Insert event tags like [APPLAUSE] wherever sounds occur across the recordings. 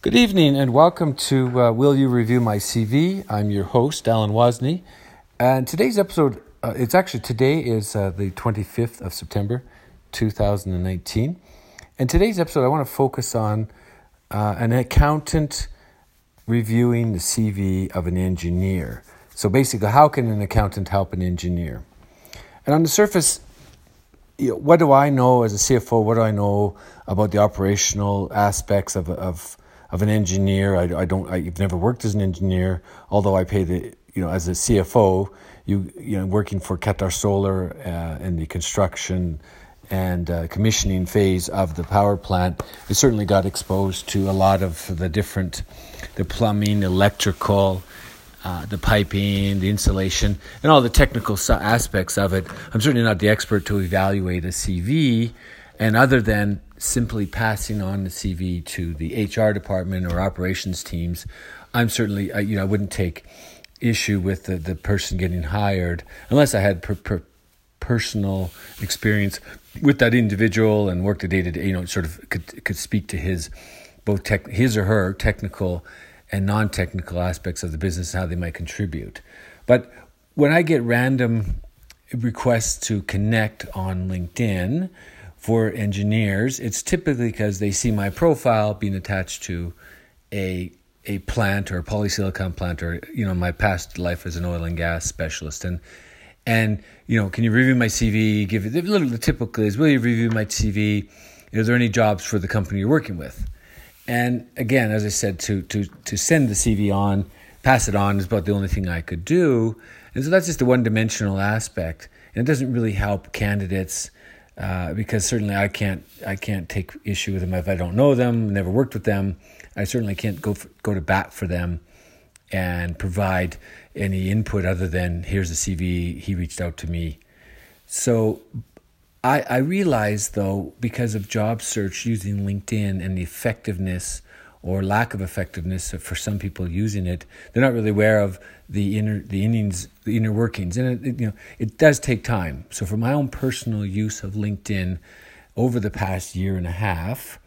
Good evening and welcome to uh, Will You Review My CV? I'm your host, Allen Wazny. And today's episode, uh, it's actually today is uh, the 25th of September 2019. And today's episode, I want to focus on uh, an accountant reviewing the CV of an engineer. So basically, how can an accountant help an engineer? And on the surface, you know, what do I know as a CFO? What do I know about the operational aspects of, of of an engineer. I, I don't. I've never worked as an engineer, although I pay the you know as a CFO. You you know working for Qatar Solar uh, in the construction and uh, commissioning phase of the power plant, I certainly got exposed to a lot of the different, the plumbing, electrical, uh, the piping, the insulation, and all the technical aspects of it. I'm certainly not the expert to evaluate a CV, and other than simply passing on the CV to the HR department or operations teams, I'm certainly, you know, I wouldn't take issue with the, the person getting hired unless I had per, per, personal experience with that individual and worked the day to day, you know, sort of could, could speak to his, both tech, his or her technical and non technical aspects of the business and how they might contribute. But when I get random requests to connect on LinkedIn, for engineers, it's typically because they see my profile being attached to a a plant or a polysilicon plant or you know my past life as an oil and gas specialist. And and you know can you review my CV give it literally typically is will you review my CV is there any jobs for the company you're working with? And again as I said to to to send the CV on pass it on is about the only thing I could do. And so that's just a one dimensional aspect. And it doesn't really help candidates uh, because certainly I can't I can't take issue with them if I don't know them, never worked with them. I certainly can't go for, go to bat for them and provide any input other than here's a CV. He reached out to me, so I I realize though because of job search using LinkedIn and the effectiveness or lack of effectiveness for some people using it. They're not really aware of the inner the innings, the inner workings, and it, you know it does take time. So for my own personal use of LinkedIn over the past year and a half,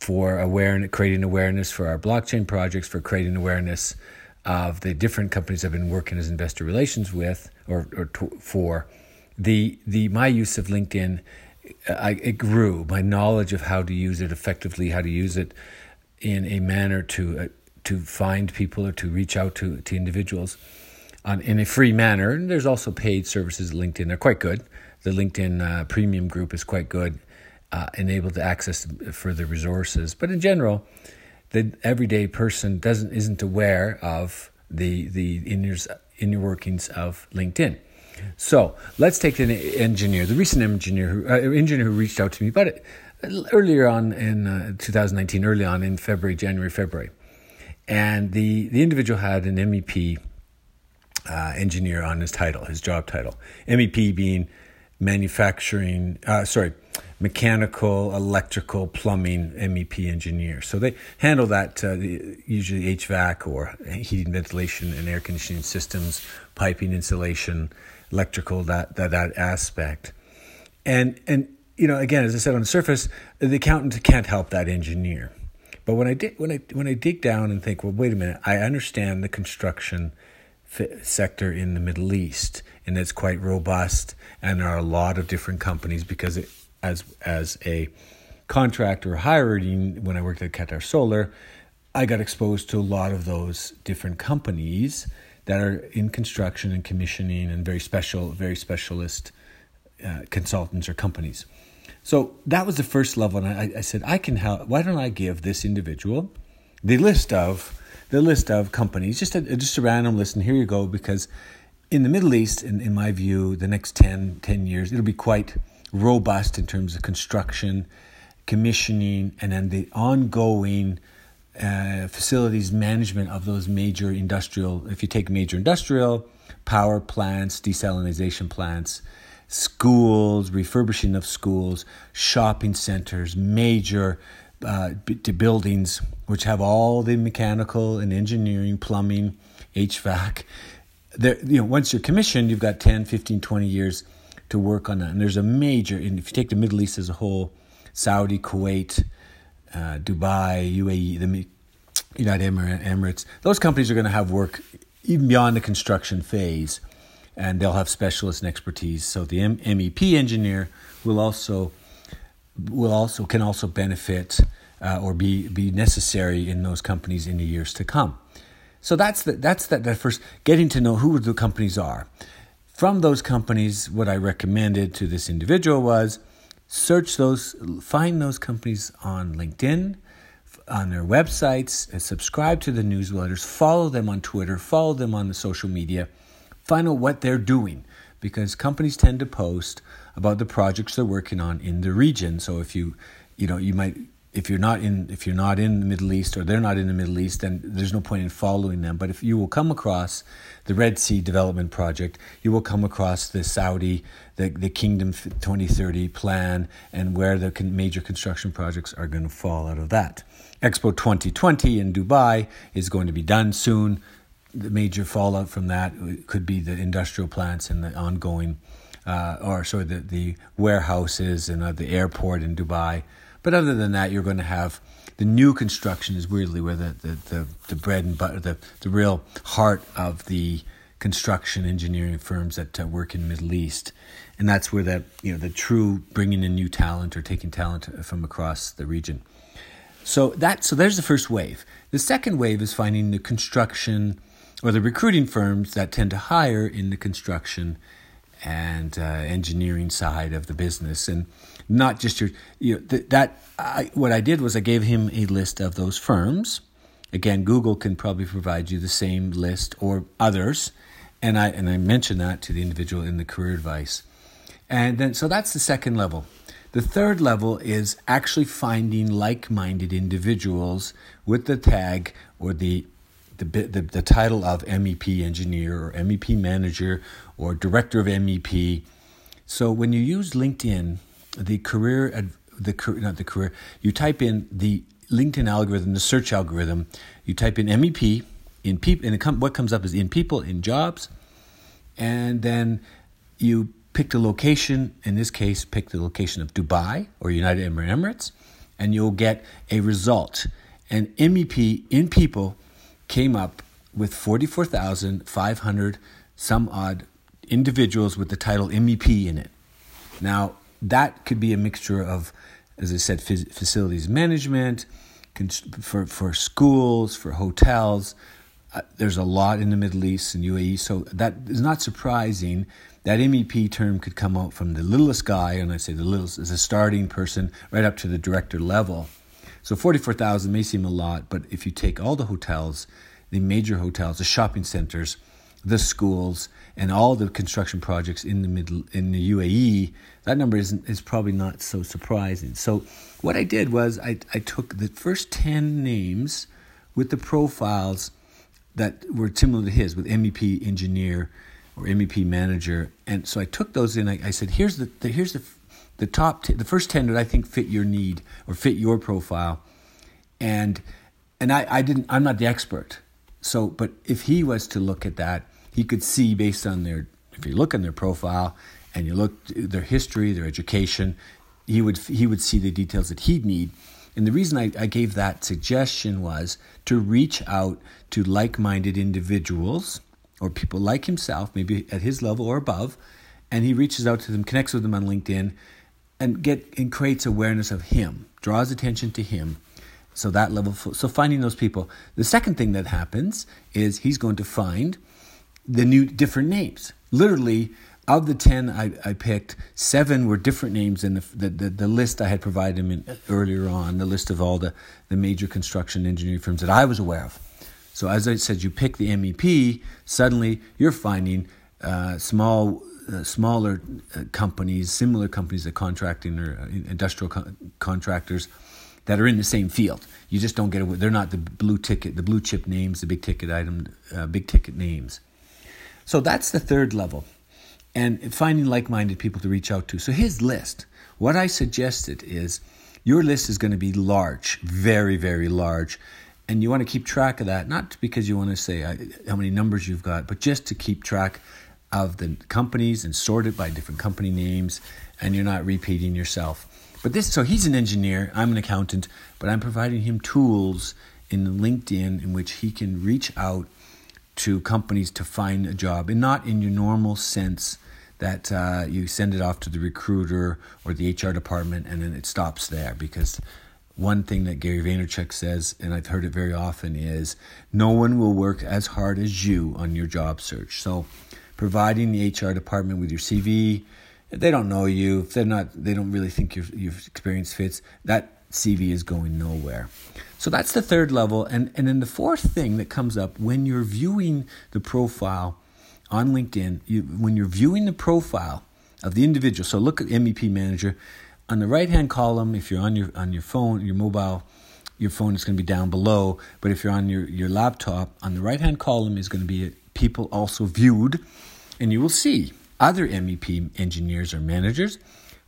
for awareness, creating awareness for our blockchain projects, for creating awareness of the different companies I've been working as investor relations with or, or to, for, the the my use of LinkedIn, I, it grew. My knowledge of how to use it effectively, how to use it in a manner to uh, to find people or to reach out to, to individuals on, in a free manner. And there's also paid services LinkedIn. They're quite good. The LinkedIn uh, Premium group is quite good, uh, and able to access further resources. But in general, the everyday person doesn't isn't aware of the the inner inner workings of LinkedIn. So let's take an engineer, the recent engineer who uh, engineer who reached out to me, but earlier on in uh, 2019, early on in February, January, February. And the, the individual had an MEP uh, engineer on his title, his job title. MEP being manufacturing, uh, sorry, mechanical, electrical, plumbing MEP engineer. So they handle that uh, usually HVAC or heating, ventilation, and air conditioning systems, piping, insulation, electrical, that that that aspect. And and you know, again, as I said on the surface, the accountant can't help that engineer. But when I dig, when I when I dig down and think, well, wait a minute, I understand the construction sector in the Middle East, and it's quite robust, and there are a lot of different companies because it, as as a contractor hiring when I worked at Qatar Solar, I got exposed to a lot of those different companies that are in construction and commissioning and very special, very specialist uh, consultants or companies. So that was the first level, and I, I said, I can help. Why don't I give this individual the list of the list of companies, just a, just a random list, and here you go. Because in the Middle East, in, in my view, the next 10, 10 years, it'll be quite robust in terms of construction, commissioning, and then the ongoing uh, facilities management of those major industrial. If you take major industrial, power plants, desalination plants schools, refurbishing of schools, shopping centers, major uh, buildings which have all the mechanical and engineering, plumbing, HVAC. There, you know, once you're commissioned, you've got 10, 15, 20 years to work on that. And there's a major, and if you take the Middle East as a whole, Saudi, Kuwait, uh, Dubai, UAE, the United Emirates. Those companies are going to have work even beyond the construction phase, and they'll have specialists and expertise. So the M- MEP engineer will also will also can also benefit uh, or be be necessary in those companies in the years to come. So that's the, that's that, that first getting to know who the companies are. From those companies, what I recommended to this individual was search those, find those companies on LinkedIn, on their websites, subscribe to the newsletters, follow them on Twitter, follow them on the social media, find out what they're doing because companies tend to post about the projects they're working on in the region. So if you, you know, you might if you're not in if you're not in the Middle East or they're not in the Middle East, then there's no point in following them. But if you will come across the Red Sea Development Project, you will come across the Saudi, the the Kingdom 2030 plan, and where the major construction projects are going to fall out of that. Expo 2020 in Dubai is going to be done soon. The major fallout from that could be the industrial plants and the ongoing, uh, or sorry, the the warehouses and uh, the airport in Dubai but other than that, you're going to have the new construction is weirdly where the, the, the, the bread and butter, the, the real heart of the construction engineering firms that uh, work in Middle East. And that's where that, you know, the true bringing in new talent or taking talent from across the region. So that so there's the first wave. The second wave is finding the construction or the recruiting firms that tend to hire in the construction and uh, engineering side of the business, and not just your you know, th- that. I, what I did was I gave him a list of those firms. Again, Google can probably provide you the same list or others, and I and I mentioned that to the individual in the career advice, and then so that's the second level. The third level is actually finding like-minded individuals with the tag or the the, the, the title of MEP engineer or MEP manager or director of MEP. So when you use LinkedIn, the career the not the career, you type in the LinkedIn algorithm, the search algorithm. You type in MEP in people, and com- what comes up is in people, in jobs, and then you pick the location. In this case, pick the location of Dubai or United Emirates, and you'll get a result. And MEP in people came up with 44,500 some odd individuals with the title MEP in it. Now, that could be a mixture of, as I said, facilities management, for, for schools, for hotels. Uh, there's a lot in the Middle East and UAE, so that is not surprising. That MEP term could come out from the littlest guy, and I say the littlest is a starting person, right up to the director level. So 44,000 may seem a lot, but if you take all the hotels, the major hotels, the shopping centers, the schools, and all the construction projects in the middle in the UAE, that number is is probably not so surprising. So what I did was I, I took the first 10 names with the profiles that were similar to his with MEP engineer or MEP manager. And so I took those in. I, I said, here's the, the here's the the top, t- the first ten that I think fit your need or fit your profile, and and I, I didn't. I'm not the expert, so but if he was to look at that, he could see based on their if you look on their profile and you look their history, their education, he would he would see the details that he'd need. And the reason I, I gave that suggestion was to reach out to like-minded individuals or people like himself, maybe at his level or above, and he reaches out to them, connects with them on LinkedIn, and get and creates awareness of him, draws attention to him. So that level, so finding those people. The second thing that happens is he's going to find the new different names. Literally, of the 10 I, I picked, seven were different names than the, the, the, the list I had provided him in, earlier on, the list of all the, the major construction engineering firms that I was aware of. So, as I said, you pick the MEP, suddenly you're finding uh, small uh, smaller uh, companies, similar companies that contracting or uh, industrial co- contractors that are in the same field. You just don't get away. They're not the blue ticket, the blue chip names, the big ticket item, uh, big ticket names. So that's the third level, and finding like-minded people to reach out to. So his list. What I suggested is your list is going to be large, very very large. And you want to keep track of that, not because you want to say how many numbers you've got, but just to keep track of the companies and sort it by different company names, and you're not repeating yourself. But this, so he's an engineer, I'm an accountant, but I'm providing him tools in LinkedIn in which he can reach out to companies to find a job and not in your normal sense that uh, you send it off to the recruiter or the HR department and then it stops there because one thing that Gary Vaynerchuk says, and I've heard it very often, is no one will work as hard as you on your job search. So, providing the HR department with your CV, if they don't know you, if they're not, they don't really think your your experience fits, that CV is going nowhere. So that's the third level, and and then the fourth thing that comes up when you're viewing the profile on LinkedIn, you, when you're viewing the profile of the individual. So look at MEP manager on the right hand column, if you're on your on your phone, your mobile, your phone is going to be down below. But if you're on your, your laptop, on the right hand column is going to be people also viewed, and you will see other MEP engineers or managers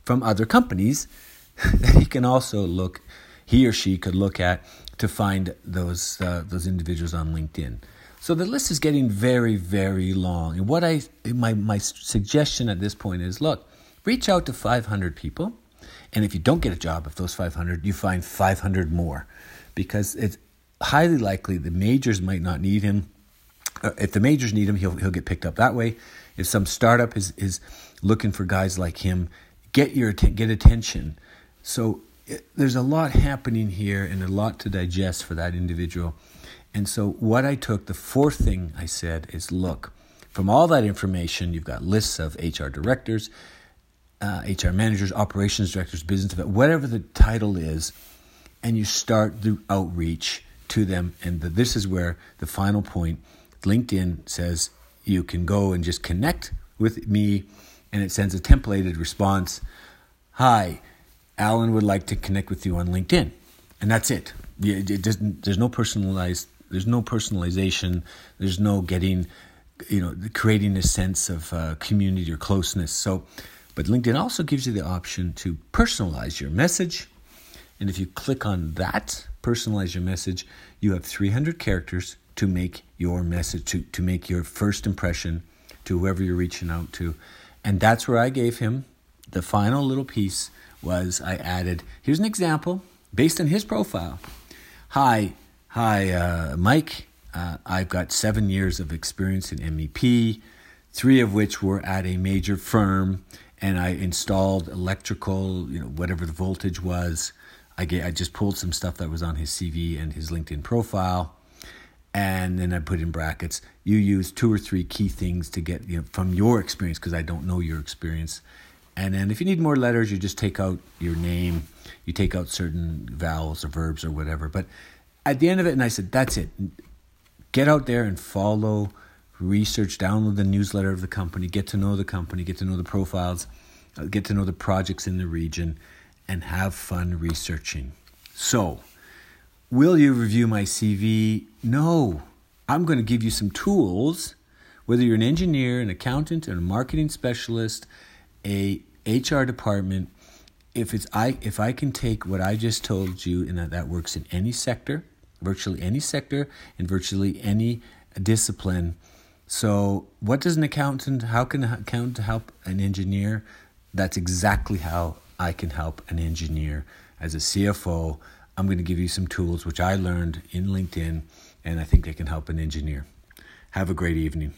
from other companies [LAUGHS] that he can also look, he or she could look at to find those uh, those individuals on LinkedIn. So the list is getting very very long. And what I my my suggestion at this point is look, reach out to 500 people and if you don't get a job of those 500, you find 500 more because it's highly likely the majors might not need him. Uh, if the majors need him, he'll, he'll get picked up that way. If some startup is, is looking for guys like him, get your get attention. So it, there's a lot happening here and a lot to digest for that individual. And so what I took, the fourth thing I said is look, from all that information, you've got lists of HR directors, uh, HR managers, operations directors, business development, whatever the title is, and you start the outreach to them. And the, this is where the final point LinkedIn says you can go and just connect with me, and it sends a templated response Hi, Alan would like to connect with you on LinkedIn. And that's it. it there's no personalized, there's no personalization, there's no getting, you know, creating a sense of uh, community or closeness. So, but LinkedIn also gives you the option to personalize your message. And if you click on that, personalize your message, you have 300 characters to make your message, to, to make your first impression to whoever you're reaching out to. And that's where I gave him the final little piece was I added, here's an example based on his profile. Hi, hi, uh, Mike. Uh, I've got seven years of experience in MEP, three of which were at a major firm and I installed electrical, you know, whatever the voltage was. I get, I just pulled some stuff that was on his CV and his LinkedIn profile, and then I put in brackets. You use two or three key things to get you know from your experience because I don't know your experience. And then if you need more letters, you just take out your name, you take out certain vowels or verbs or whatever. But at the end of it, and I said, that's it. Get out there and follow research, download the newsletter of the company, get to know the company, get to know the profiles, uh, get to know the projects in the region, and have fun researching. So, will you review my CV? No. I'm going to give you some tools, whether you're an engineer, an accountant, a marketing specialist, a HR department. If it's I if I can take what I just told you and that that works in any sector, virtually any sector, and virtually any discipline, so, what does an accountant, how can an accountant help an engineer? That's exactly how I can help an engineer. As a CFO, I'm going to give you some tools which I learned in LinkedIn, and I think they can help an engineer. Have a great evening.